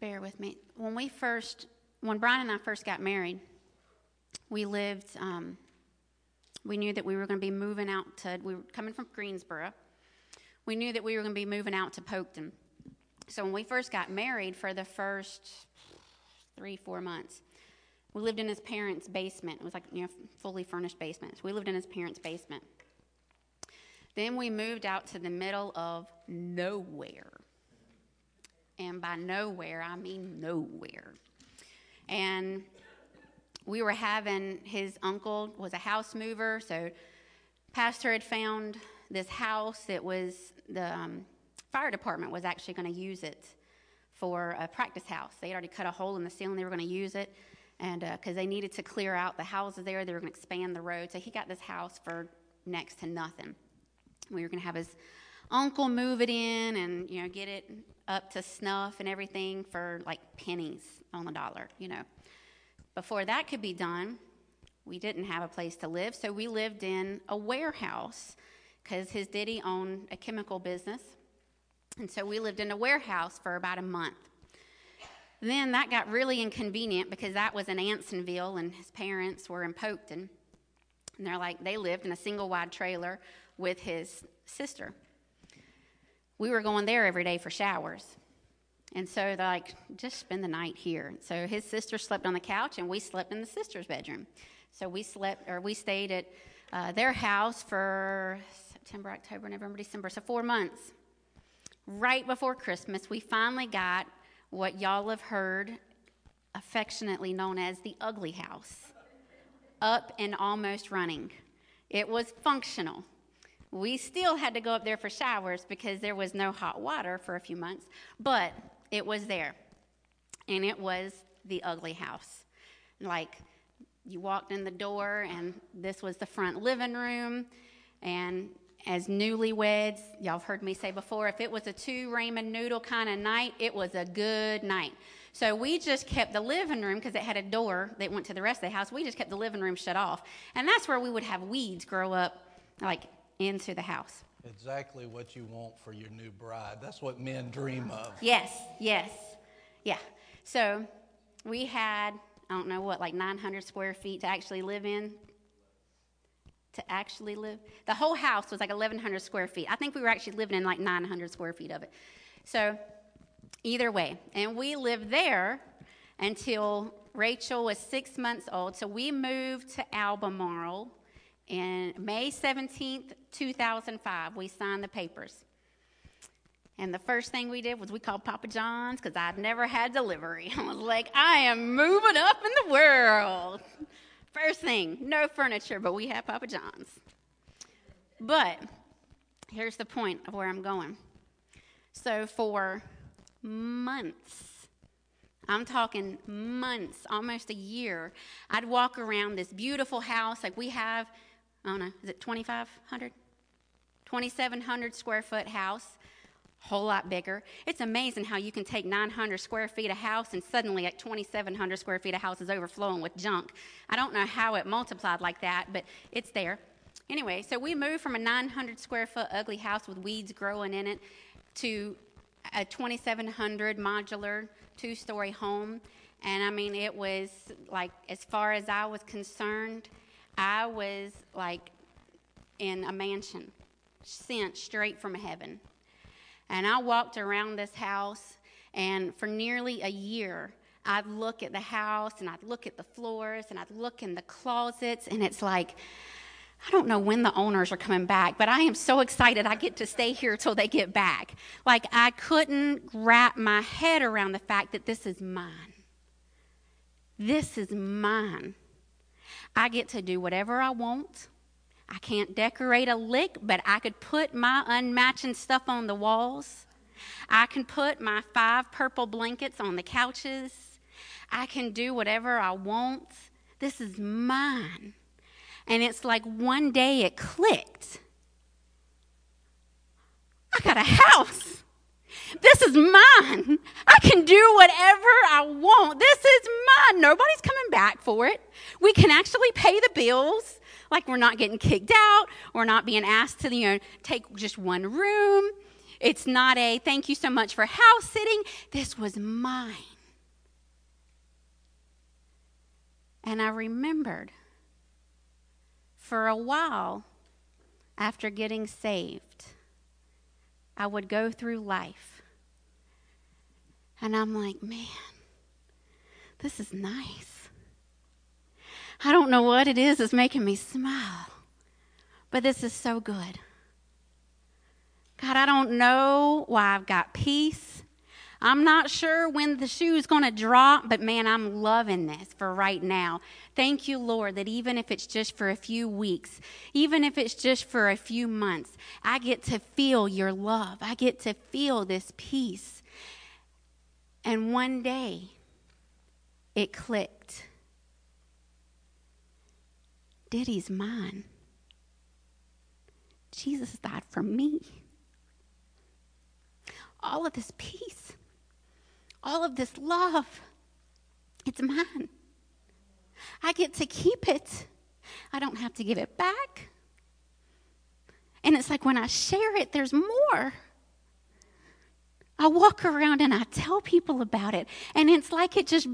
bear with me. When we first, when Brian and I first got married, we lived, um, we knew that we were going to be moving out to, we were coming from Greensboro. We knew that we were going to be moving out to Polkton. So when we first got married, for the first three, four months, we lived in his parents' basement. It was like, you know, fully furnished basement. So we lived in his parents' basement. Then we moved out to the middle of nowhere. And by nowhere, I mean nowhere. And we were having his uncle was a house mover, so pastor had found this house that was the um, fire department was actually going to use it for a practice house. They had already cut a hole in the ceiling; they were going to use it, and because uh, they needed to clear out the houses there, they were going to expand the road. So he got this house for next to nothing. We were going to have his uncle move it in and you know get it up to snuff and everything for like pennies on the dollar, you know. Before that could be done, we didn't have a place to live, so we lived in a warehouse because his daddy owned a chemical business. And so we lived in a warehouse for about a month. Then that got really inconvenient because that was in Ansonville and his parents were in Polkton. And they're like, they lived in a single wide trailer with his sister. We were going there every day for showers. And so they're like, just spend the night here. So his sister slept on the couch and we slept in the sister's bedroom. So we slept, or we stayed at uh, their house for September, October, November, December, so four months. Right before Christmas, we finally got what y'all have heard affectionately known as the ugly house up and almost running. It was functional. We still had to go up there for showers because there was no hot water for a few months, but it was there. And it was the ugly house. Like, you walked in the door, and this was the front living room. And as newlyweds, y'all have heard me say before, if it was a two ramen noodle kind of night, it was a good night. So we just kept the living room because it had a door that went to the rest of the house. We just kept the living room shut off. And that's where we would have weeds grow up like into the house. Exactly what you want for your new bride. That's what men dream of. Yes, yes, yeah. So we had, I don't know what, like 900 square feet to actually live in. To actually live. The whole house was like 1,100 square feet. I think we were actually living in like 900 square feet of it. So, either way. And we lived there until Rachel was six months old. So, we moved to Albemarle in May 17th, 2005, we signed the papers. And the first thing we did was we called Papa John's because I'd never had delivery. I was like, I am moving up in the world. First thing, no furniture, but we had Papa John's. But here's the point of where I'm going. So for months, I'm talking months, almost a year, I'd walk around this beautiful house like we have I don't know, is it 2,500? 2,700 square foot house, whole lot bigger. It's amazing how you can take 900 square feet of house and suddenly at 2,700 square feet of house is overflowing with junk. I don't know how it multiplied like that, but it's there. Anyway, so we moved from a 900 square foot ugly house with weeds growing in it to a 2,700 modular two story home. And I mean, it was like, as far as I was concerned, I was like in a mansion, sent straight from heaven. And I walked around this house, and for nearly a year, I'd look at the house and I'd look at the floors and I'd look in the closets, and it's like, I don't know when the owners are coming back, but I am so excited I get to stay here till they get back. Like, I couldn't wrap my head around the fact that this is mine. This is mine. I get to do whatever I want. I can't decorate a lick, but I could put my unmatching stuff on the walls. I can put my five purple blankets on the couches. I can do whatever I want. This is mine. And it's like one day it clicked. I got a house. This is mine. I can do whatever I want. This is mine. Nobody's coming back for it. We can actually pay the bills. Like we're not getting kicked out. We're not being asked to, you know, take just one room. It's not a thank you so much for house sitting. This was mine. And I remembered for a while after getting saved, I would go through life and I'm like, man, this is nice. I don't know what it is that's making me smile, but this is so good. God, I don't know why I've got peace. I'm not sure when the shoe's going to drop, but man, I'm loving this for right now. Thank you, Lord, that even if it's just for a few weeks, even if it's just for a few months, I get to feel your love. I get to feel this peace. And one day, it clicked. Diddy's mine. Jesus died for me. All of this peace, all of this love, it's mine. I get to keep it. I don't have to give it back. And it's like when I share it, there's more. I walk around and I tell people about it. And it's like it just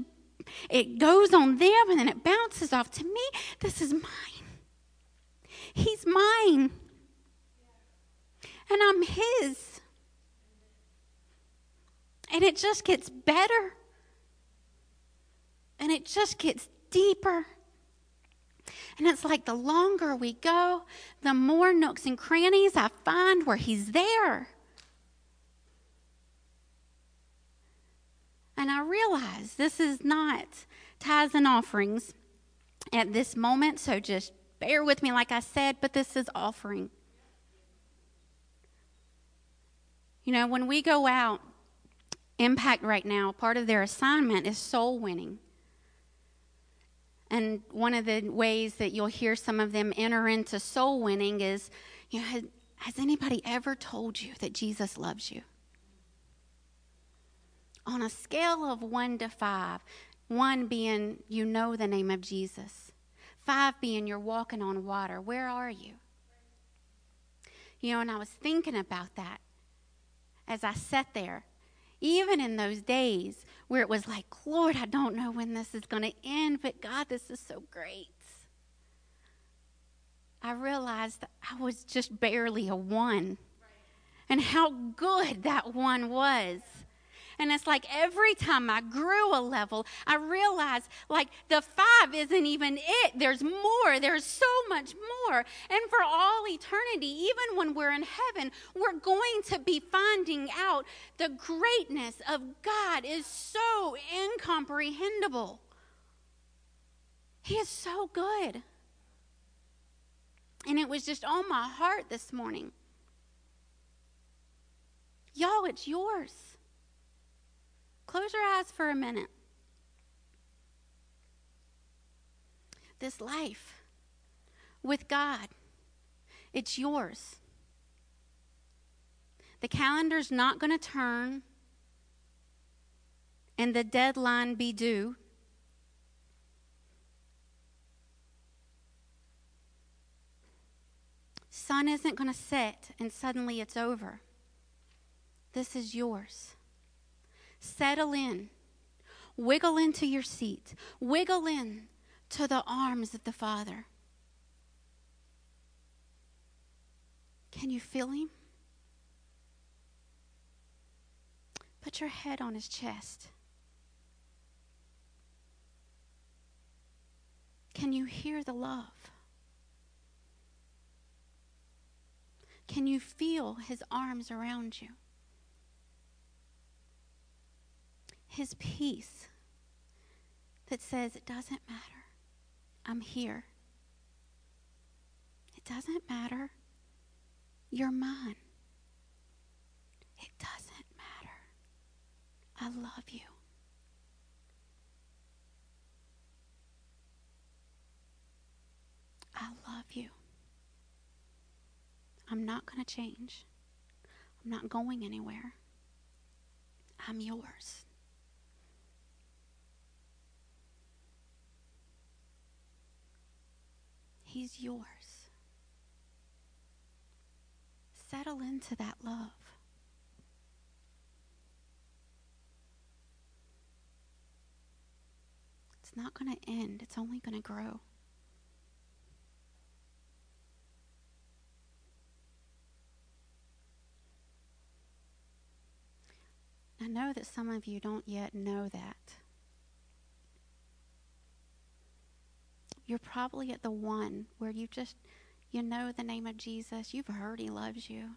it goes on them and then it bounces off to me. This is mine. He's mine. And I'm his. And it just gets better. And it just gets deeper. And it's like the longer we go, the more nooks and crannies I find where He's there. And I realize this is not tithes and offerings at this moment, so just bear with me, like I said, but this is offering. You know, when we go out, Impact right now, part of their assignment is soul winning. And one of the ways that you'll hear some of them enter into soul winning is, you know, has, has anybody ever told you that Jesus loves you? On a scale of one to five, one being you know the name of Jesus, five being you're walking on water, where are you? You know, and I was thinking about that as I sat there even in those days where it was like, Lord, I don't know when this is going to end, but God, this is so great. I realized I was just barely a one, and how good that one was. And it's like every time I grew a level, I realized like the five isn't even it. There's more. There's so much more. And for all eternity, even when we're in heaven, we're going to be finding out the greatness of God is so incomprehensible. He is so good. And it was just on my heart this morning. Y'all, it's yours. Close your eyes for a minute. This life with God, it's yours. The calendar's not going to turn and the deadline be due. Sun isn't going to set and suddenly it's over. This is yours. Settle in. Wiggle into your seat. Wiggle in to the arms of the Father. Can you feel him? Put your head on his chest. Can you hear the love? Can you feel his arms around you? His peace that says, It doesn't matter. I'm here. It doesn't matter. You're mine. It doesn't matter. I love you. I love you. I'm not going to change. I'm not going anywhere. I'm yours. He's yours. Settle into that love. It's not going to end, it's only going to grow. I know that some of you don't yet know that. You're probably at the one where you just, you know the name of Jesus. You've heard he loves you.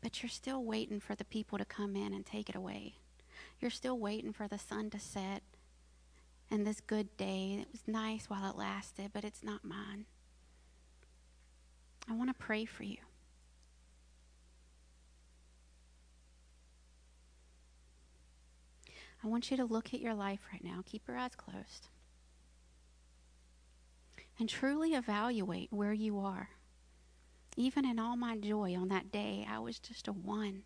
But you're still waiting for the people to come in and take it away. You're still waiting for the sun to set and this good day. It was nice while it lasted, but it's not mine. I want to pray for you. I want you to look at your life right now. Keep your eyes closed. And truly evaluate where you are. Even in all my joy on that day, I was just a one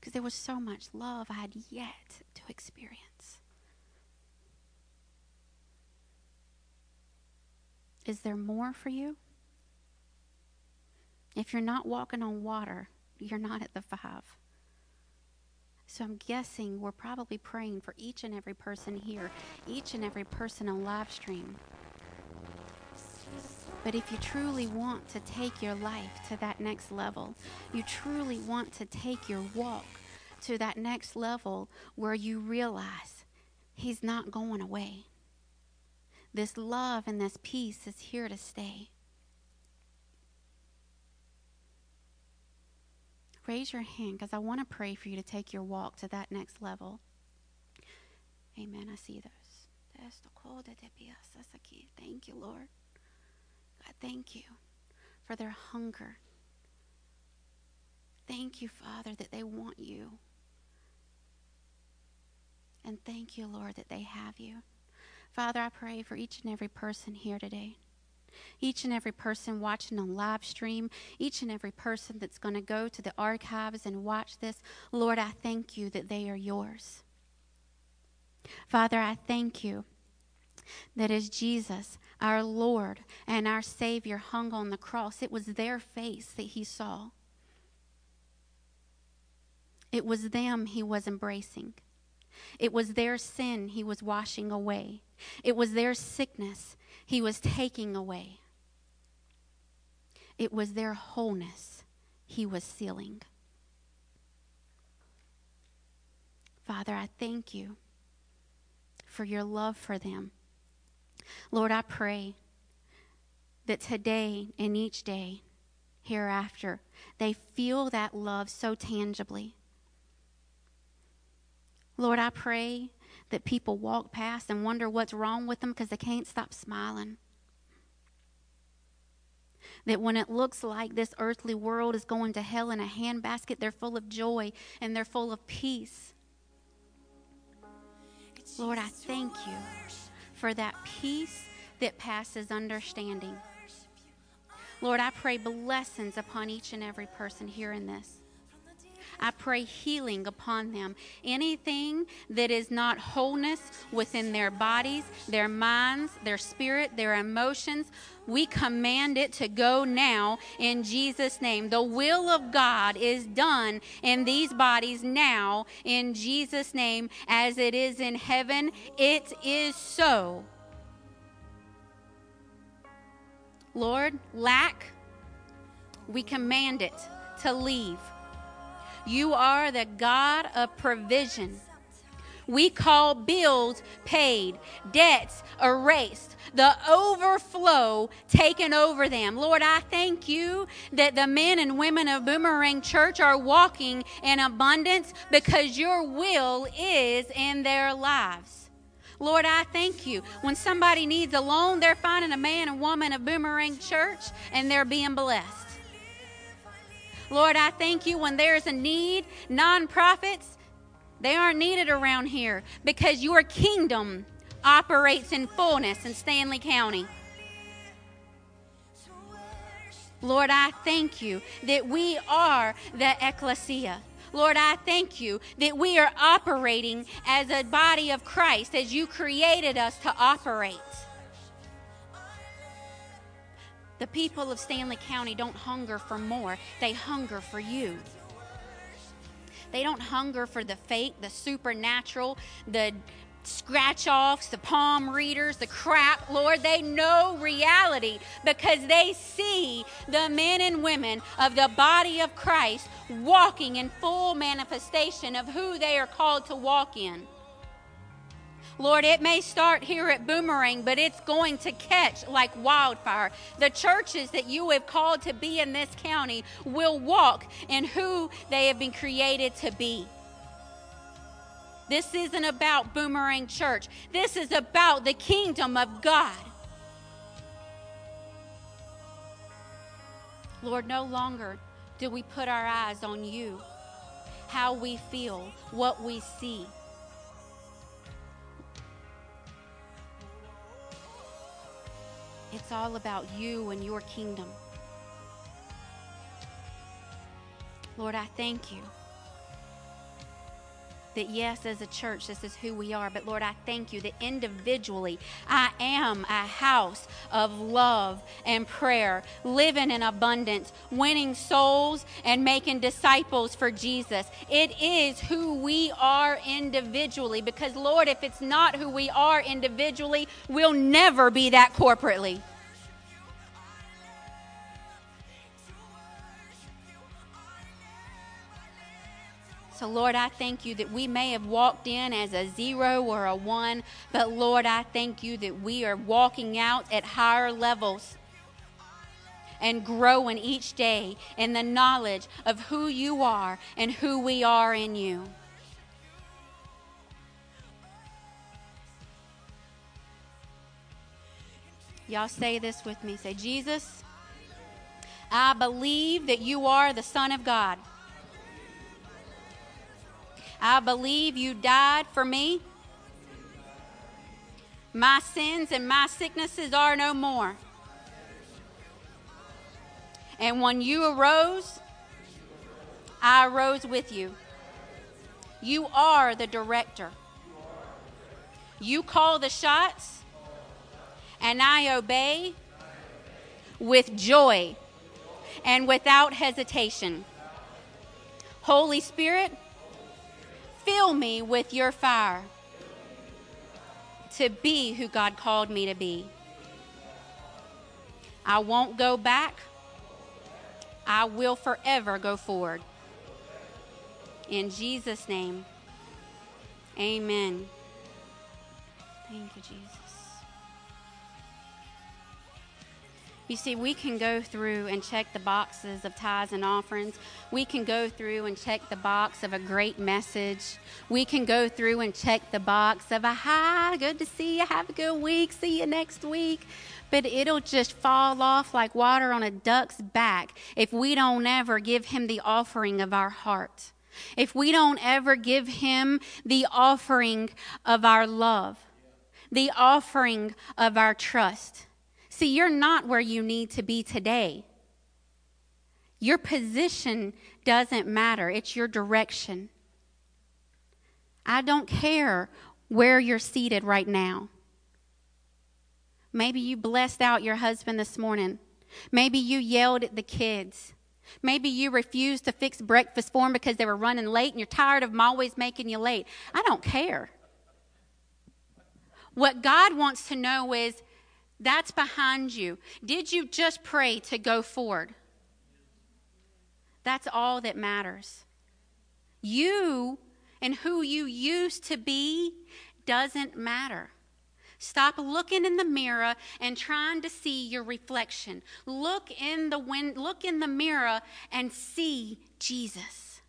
because there was so much love I had yet to experience. Is there more for you? If you're not walking on water, you're not at the five. So I'm guessing we're probably praying for each and every person here, each and every person on live stream. But if you truly want to take your life to that next level, you truly want to take your walk to that next level where you realize He's not going away. This love and this peace is here to stay. Raise your hand because I want to pray for you to take your walk to that next level. Amen. I see those. Thank you, Lord. God, thank you for their hunger. Thank you, Father, that they want you. And thank you, Lord, that they have you. Father, I pray for each and every person here today. Each and every person watching on live stream, each and every person that's going to go to the archives and watch this, Lord, I thank you that they are yours. Father, I thank you that as Jesus, our Lord and our Savior, hung on the cross, it was their face that he saw. It was them he was embracing. It was their sin he was washing away. It was their sickness he was taking away. It was their wholeness he was sealing. Father, I thank you for your love for them. Lord, I pray that today and each day hereafter, they feel that love so tangibly. Lord, I pray that people walk past and wonder what's wrong with them because they can't stop smiling. That when it looks like this earthly world is going to hell in a handbasket, they're full of joy and they're full of peace. Lord, I thank you for that peace that passes understanding. Lord, I pray blessings upon each and every person here in this. I pray healing upon them. Anything that is not wholeness within their bodies, their minds, their spirit, their emotions, we command it to go now in Jesus' name. The will of God is done in these bodies now in Jesus' name as it is in heaven. It is so. Lord, lack, we command it to leave. You are the God of provision. We call bills paid, debts erased, the overflow taken over them. Lord, I thank you that the men and women of Boomerang Church are walking in abundance because your will is in their lives. Lord, I thank you. When somebody needs a loan, they're finding a man and woman of Boomerang Church and they're being blessed. Lord, I thank you when there's a need, nonprofits, they aren't needed around here because your kingdom operates in fullness in Stanly County. Lord, I thank you that we are the ecclesia. Lord, I thank you that we are operating as a body of Christ as you created us to operate. The people of Stanly County don't hunger for more, they hunger for you. They don't hunger for the fake, the supernatural, the scratch offs, the palm readers, the crap, Lord, they know reality because they see the men and women of the body of Christ walking in full manifestation of who they are called to walk in. Lord, it may start here at Boomerang, but it's going to catch like wildfire. The churches that you have called to be in this county will walk in who they have been created to be. This isn't about Boomerang Church. This is about the kingdom of God. Lord, no longer do we put our eyes on you, how we feel, what we see. It's all about you and your kingdom. Lord, I thank you that yes, as a church, this is who we are. But Lord, I thank you that individually, I am a house of love and prayer, living in abundance, winning souls and making disciples for Jesus. It is who we are individually. Because, Lord, if it's not who we are individually, we'll never be that corporately. So, Lord, I thank you that we may have walked in as a zero or a one, but Lord, I thank you that we are walking out at higher levels and growing each day in the knowledge of who you are and who we are in you. Y'all say this with me. Say, Jesus, I believe that you are the Son of God. I believe you died for me. My sins and my sicknesses are no more. And when you arose, I arose with you. You are the director. You call the shots, and I obey with joy and without hesitation. Holy Spirit, Fill me with your fire to be who God called me to be. I won't go back. I will forever go forward. In Jesus' name, amen. Thank you, Jesus. You see, we can go through and check the boxes of tithes and offerings. We can go through and check the box of a great message. We can go through and check the box of a hi, good to see you, have a good week, see you next week. But it'll just fall off like water on a duck's back if we don't ever give him the offering of our heart. If we don't ever give him the offering of our love, the offering of our trust. See, you're not where you need to be today. Your position doesn't matter, it's your direction. I don't care where you're seated right now. Maybe you blessed out your husband this morning. Maybe you yelled at the kids. Maybe you refused to fix breakfast for them because they were running late and you're tired of them always making you late. I don't care. What God wants to know is that's behind you. Did you just pray to go forward? That's all that matters. You and who you used to be doesn't matter. Stop looking in the mirror and trying to see your reflection. Look in the wind, look in the mirror and see Jesus.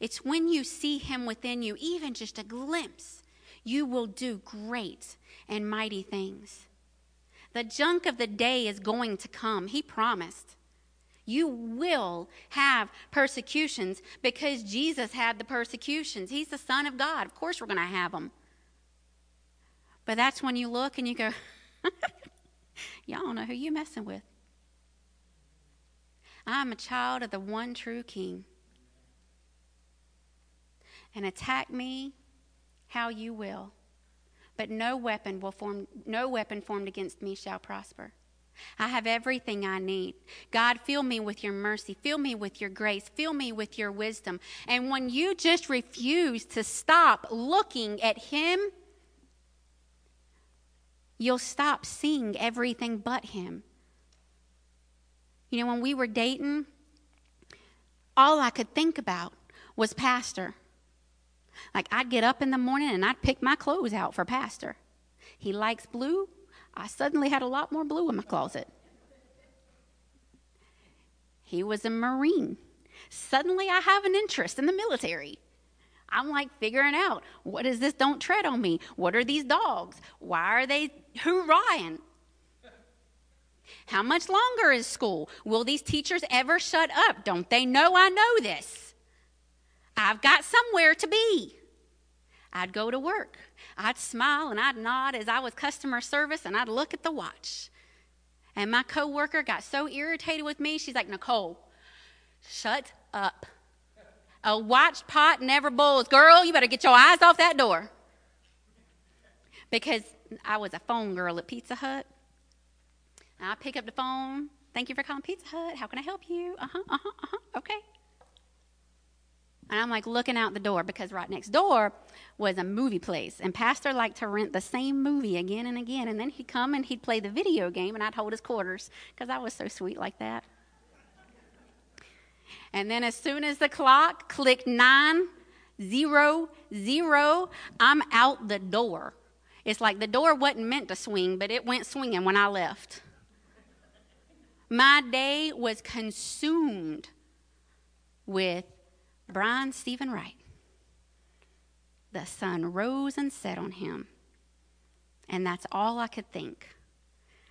It's when you see him within you, even just a glimpse, you will do great and mighty things. The junk of the day is going to come. He promised. You will have persecutions because Jesus had the persecutions. He's the Son of God. Of course, we're going to have them. But that's when you look and you go, Y'all know who you're messing with. I'm a child of the one true King. And attack me how you will but no weapon will form no weapon formed against me shall prosper. I have everything I need. God, fill me with your mercy. Fill me with your grace. Fill me with your wisdom. And when you just refuse to stop looking at Him, you'll stop seeing everything but Him. You know, when we were dating, all I could think about was Pastor. Like, I'd get up in the morning and I'd pick my clothes out for Pastor. He likes blue. I suddenly had a lot more blue in my closet. He was a Marine. Suddenly I have an interest in the military. I'm like figuring out what is this? Don't tread on me. What are these dogs? Why are they hoorahing? How much longer is school? Will these teachers ever shut up? Don't they know I know this? I've got somewhere to be. I'd go to work. I'd smile and I'd nod as I was customer service and I'd look at the watch. And my coworker got so irritated with me, she's like, Nicole, shut up. A watched pot never boils. Girl, you better get your eyes off that door. Because I was a phone girl at Pizza Hut. I pick up the phone. Thank you for calling Pizza Hut. How can I help you? Uh huh, uh huh, uh huh. Okay. And I'm like looking out the door because right next door was a movie place. And Pastor liked to rent the same movie again and again. And then he'd come and he'd play the video game and I'd hold his quarters because I was so sweet like that. And then as soon as the clock clicked nine, zero, zero, I'm out the door. It's like the door wasn't meant to swing, but it went swinging when I left. My day was consumed with Brian Stephen Wright. The sun rose and set on him. And that's all I could think.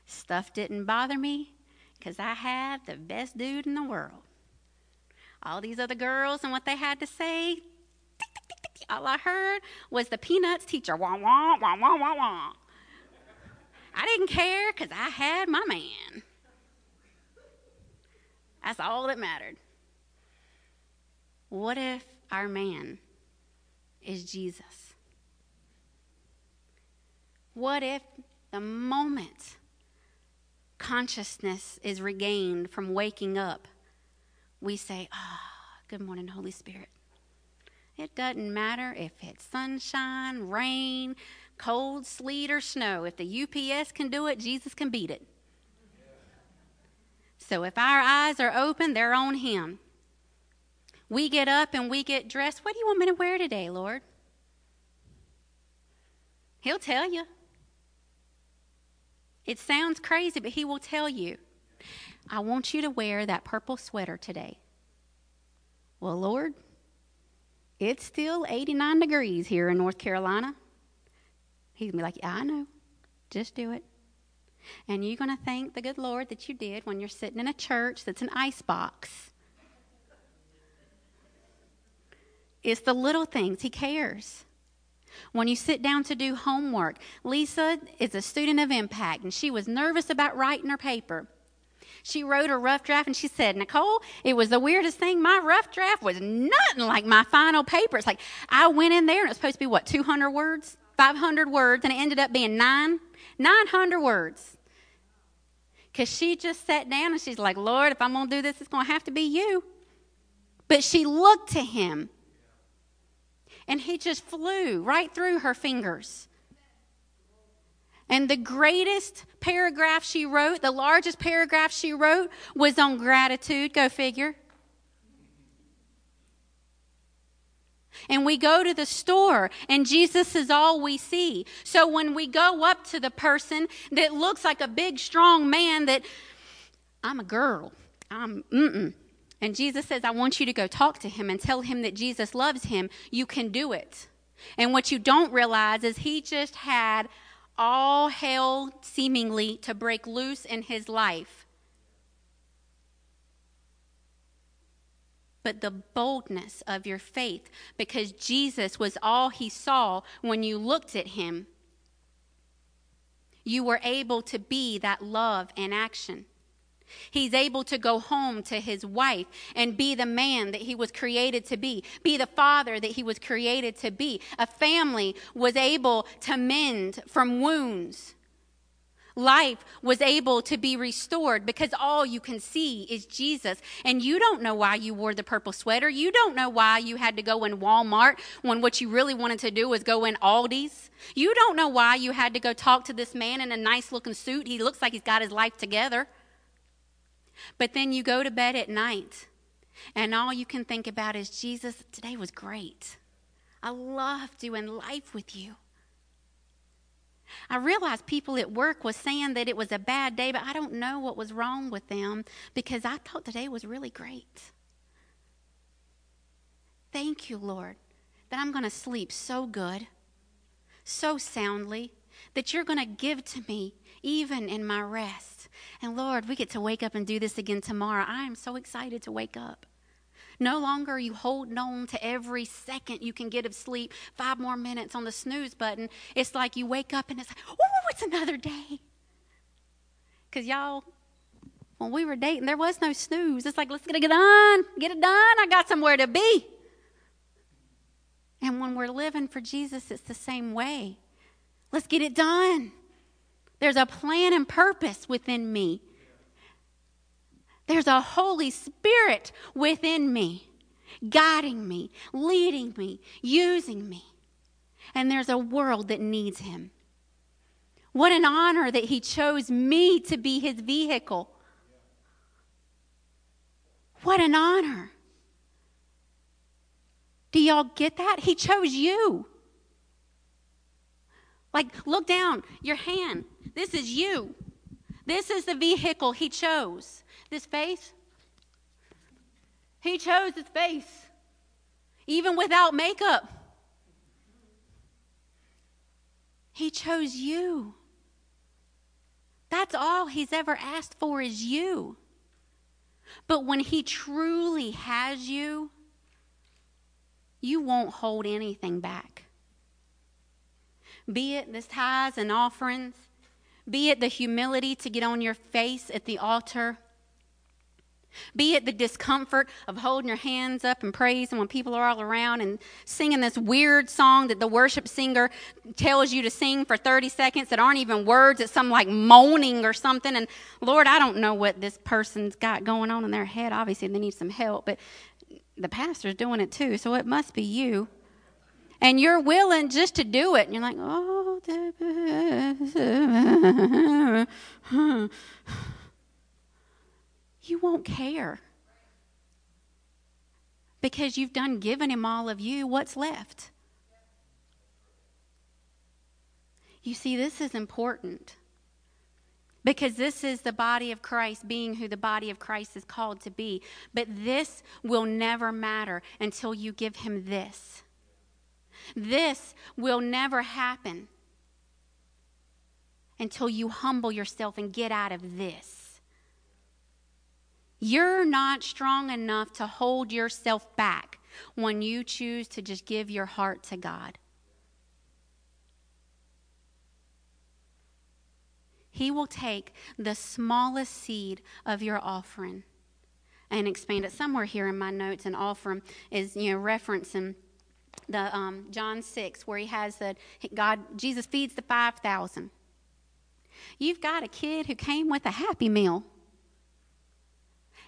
Stuff didn't bother me because I had the best dude in the world. All these other girls and what they had to say, all I heard was the Peanuts teacher, wah, wah, wah, wah, wah, wah. I didn't care because I had my man. That's all that mattered. What if our man is Jesus? What if the moment consciousness is regained from waking up, we say, Ah, oh, good morning, Holy Spirit. It doesn't matter if it's sunshine, rain, cold, sleet, or snow. If the UPS can do it, Jesus can beat it. So if our eyes are open, they're on Him. We get up and we get dressed. What do you want me to wear today, Lord? He'll tell you. It sounds crazy, but He will tell you. I want you to wear that purple sweater today. Well, Lord, it's still 89 degrees here in North Carolina. He's going to be like, yeah, I know. Just do it. And you're going to thank the good Lord that you did when you're sitting in a church that's an ice box It's the little things. He cares. When you sit down to do homework, Lisa is a student of impact and she was nervous about writing her paper. She wrote a rough draft and she said, Nicole, it was the weirdest thing. My rough draft was nothing like my final paper. It's like I went in there and it was supposed to be what, 200 words? 500 words, and it ended up being nine, 900 words. Because she just sat down and she's like, Lord, if I'm going to do this, it's going to have to be you. But she looked to him and he just flew right through her fingers. And the greatest paragraph she wrote, the largest paragraph she wrote, was on gratitude. Go figure. And we go to the store, and Jesus is all we see. So when we go up to the person that looks like a big, strong man, that I'm a girl, I'm, mm-mm. And Jesus says, I want you to go talk to him and tell him that Jesus loves him. You can do it. And what you don't realize is he just had all hell seemingly to break loose in his life. But the boldness of your faith, because Jesus was all he saw when you looked at him, you were able to be that love in action. He's able to go home to his wife and be the man that he was created to be, be the father that he was created to be. A family was able to mend from wounds life was able to be restored because all you can see is Jesus. And you don't know why you wore the purple sweater. You don't know why you had to go in Walmart when what you really wanted to do was go in Aldi's. You don't know why you had to go talk to this man in a nice looking suit. He looks like he's got his life together. But then you go to bed at night and all you can think about is Jesus, today was great. I loved doing life with you. I realized people at work was saying that it was a bad day, but I don't know what was wrong with them because I thought today was really great. Thank you, Lord, that I'm going to sleep so good, so soundly, that you're going to give to me even in my rest. And Lord, we get to wake up and do this again tomorrow. I am so excited to wake up. No longer are you holding on to every second you can get of sleep, five more minutes on the snooze button. It's like you wake up and it's like, oh, it's another day. Because y'all, when we were dating, there was no snooze. It's like, let's get it done. Get it done. I got somewhere to be. And when we're living for Jesus, it's the same way. Let's get it done. There's a plan and purpose within me. There's a Holy Spirit within me, guiding me, leading me, using me. And there's a world that needs him. What an honor that he chose me to be his vehicle. What an honor. Do y'all get that? He chose you. Like, look down your hand. This is you. This is the vehicle he chose. This face, he chose his face, even without makeup. He chose you. That's all he's ever asked for is you. But when he truly has you, you won't hold anything back. Be it the tithes and offerings, be it the humility to get on your face at the altar be it the discomfort of holding your hands up and praising when people are all around and singing this weird song that the worship singer tells you to sing for 30 seconds that aren't even words, it's some like moaning or something. And Lord, I don't know what this person's got going on in their head. Obviously, they need some help, but the pastor's doing it too, so it must be you. And you're willing just to do it. And you're like, oh, you won't care. Because you've done given him all of you, what's left? You see, this is important. Because this is the body of Christ being who the body of Christ is called to be. But this will never matter until you give him this. This will never happen until you humble yourself and get out of this. You're not strong enough to hold yourself back when you choose to just give your heart to God. He will take the smallest seed of your offering and expand it. Somewhere here in my notes, an offering is you know referencing the um, John six where he has the God Jesus feeds the five thousand. You've got a kid who came with a happy meal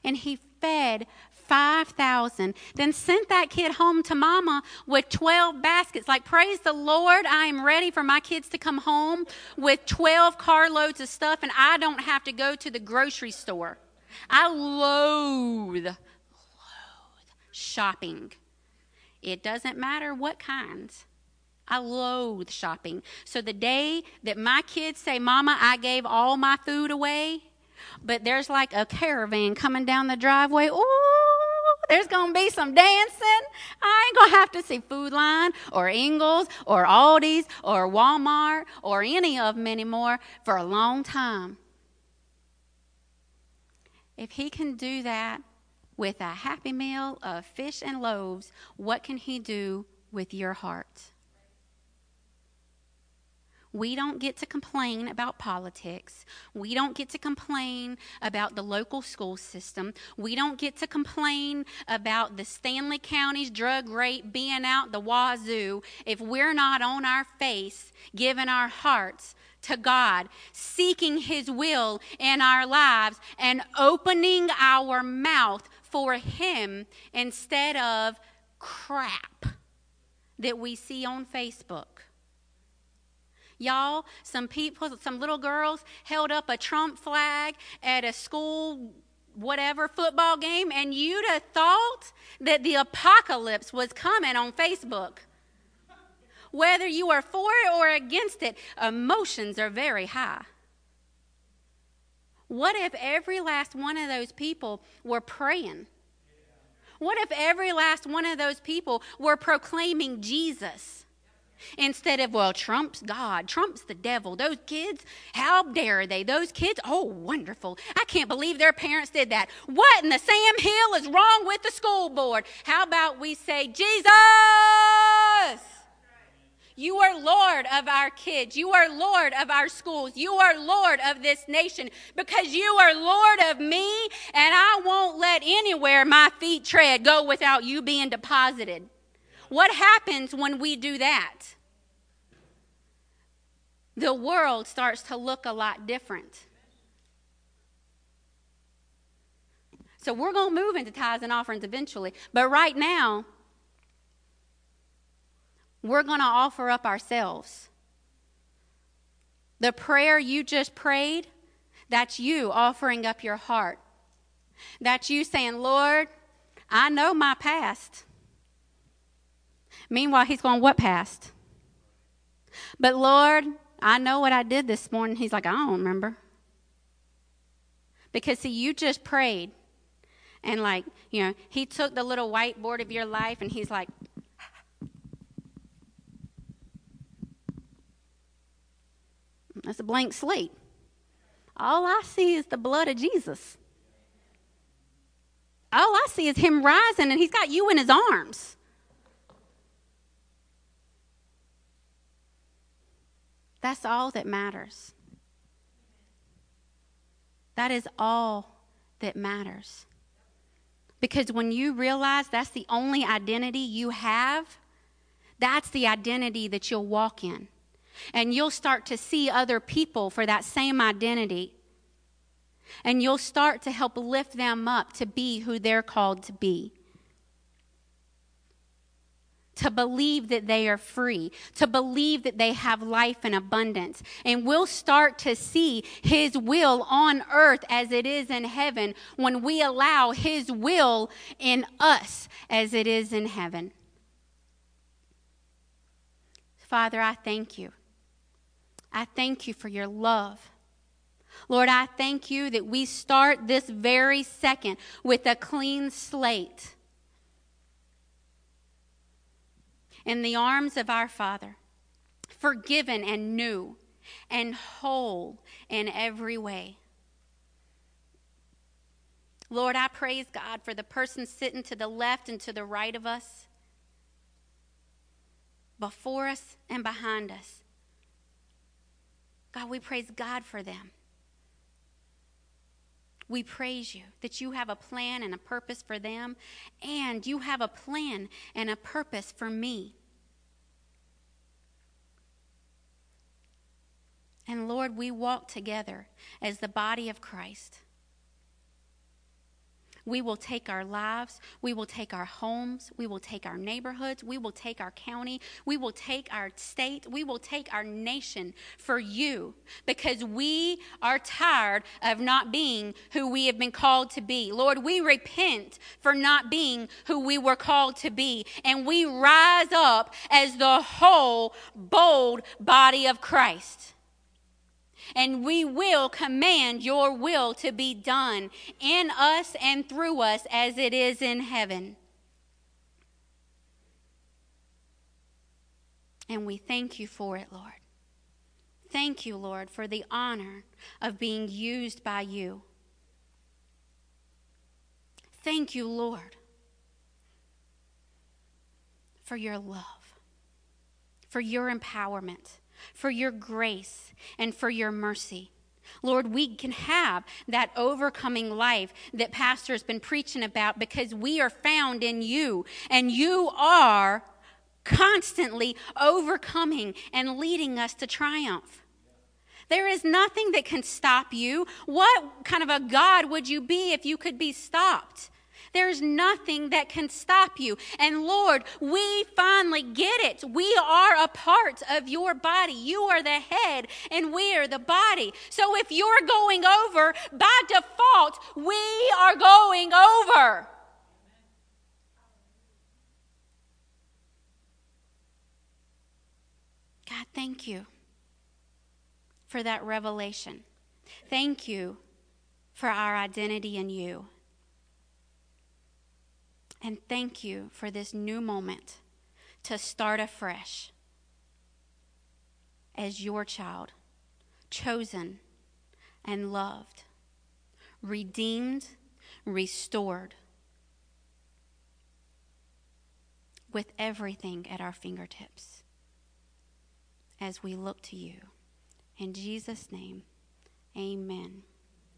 and he fed 5,000. Then sent that kid home to mama with 12 baskets. Like, praise the Lord, I am ready for my kids to come home with 12 carloads of stuff, and I don't have to go to the grocery store. I loathe, loathe shopping. It doesn't matter what kinds. I loathe shopping. So the day that my kids say, Mama, I gave all my food away, but there's like a caravan coming down the driveway. Ooh, there's going to be some dancing. I ain't going to have to see Food Lion or Ingles or Aldi's or Walmart or any of them anymore for a long time. If he can do that with a happy meal of fish and loaves, what can he do with your heart? We don't get to complain about politics. We don't get to complain about the local school system. We don't get to complain about the Stanly County's drug rate being out the wazoo if we're not on our face giving our hearts to God, seeking His will in our lives, and opening our mouth for Him instead of crap that we see on Facebook. Y'all, some people, some little girls held up a Trump flag at a school, whatever, football game, and you'd have thought that the apocalypse was coming on Facebook. Whether you are for it or against it, emotions are very high. What if every last one of those people were praying? What if every last one of those people were proclaiming Jesus? Instead of, well, Trump's God, Trump's the devil. Those kids, how dare they? Those kids, oh, wonderful. I can't believe their parents did that. What in the Sam Hill is wrong with the school board? How about we say, Jesus? You are Lord of our kids. You are Lord of our schools. You are Lord of this nation because you are Lord of me, and I won't let anywhere my feet tread go without you being deposited. What happens when we do that? The world starts to look a lot different. So we're going to move into tithes and offerings eventually. But right now, we're going to offer up ourselves. The prayer you just prayed, that's you offering up your heart. That's you saying, Lord, I know my past. Meanwhile, he's going, What past? But Lord, I know what I did this morning. He's like, I don't remember. Because, see, you just prayed. And, like, you know, he took the little whiteboard of your life and he's like, That's a blank slate. All I see is the blood of Jesus. All I see is him rising, and he's got you in his arms. That's all that matters. That is all that matters. Because when you realize that's the only identity you have, that's the identity that you'll walk in. And you'll start to see other people for that same identity. And you'll start to help lift them up to be who they're called to be. To believe that they are free, to believe that they have life in abundance. And we'll start to see His will on earth as it is in heaven when we allow His will in us as it is in heaven. Father, I thank you I thank you for your love. Lord, I thank you that we start this very second with a clean slate in the arms of our Father, forgiven and new and whole in every way. Lord, I praise God for the person sitting to the left and to the right of us, before us and behind us. God, we praise God for them. We praise you that you have a plan and a purpose for them, and you have a plan and a purpose for me. And Lord, we walk together as the body of Christ. We will take our lives, we will take our homes, we will take our neighborhoods, we will take our county, we will take our state, we will take our nation for you because we are tired of not being who we have been called to be. Lord, we repent for not being who we were called to be, and we rise up as the whole bold body of Christ and we will command your will to be done in us and through us as it is in heaven. And we thank you for it, Lord. Thank you, Lord, for the honor of being used by you. Thank you, Lord, for your love, for your empowerment for your grace, and for your mercy. Lord, we can have that overcoming life that Pastor's been preaching about because we are found in you, and you are constantly overcoming and leading us to triumph. There is nothing that can stop you. What kind of a God would you be if you could be stopped? There's nothing that can stop you. And Lord, we finally get it. We are a part of your body. You are the head, and we are the body. So if you're going over, by default, we are going over. God, thank you for that revelation. Thank you for our identity in you. And thank you for this new moment to start afresh as your child, chosen and loved, redeemed, restored, with everything at our fingertips as we look to you. In Jesus' name, amen.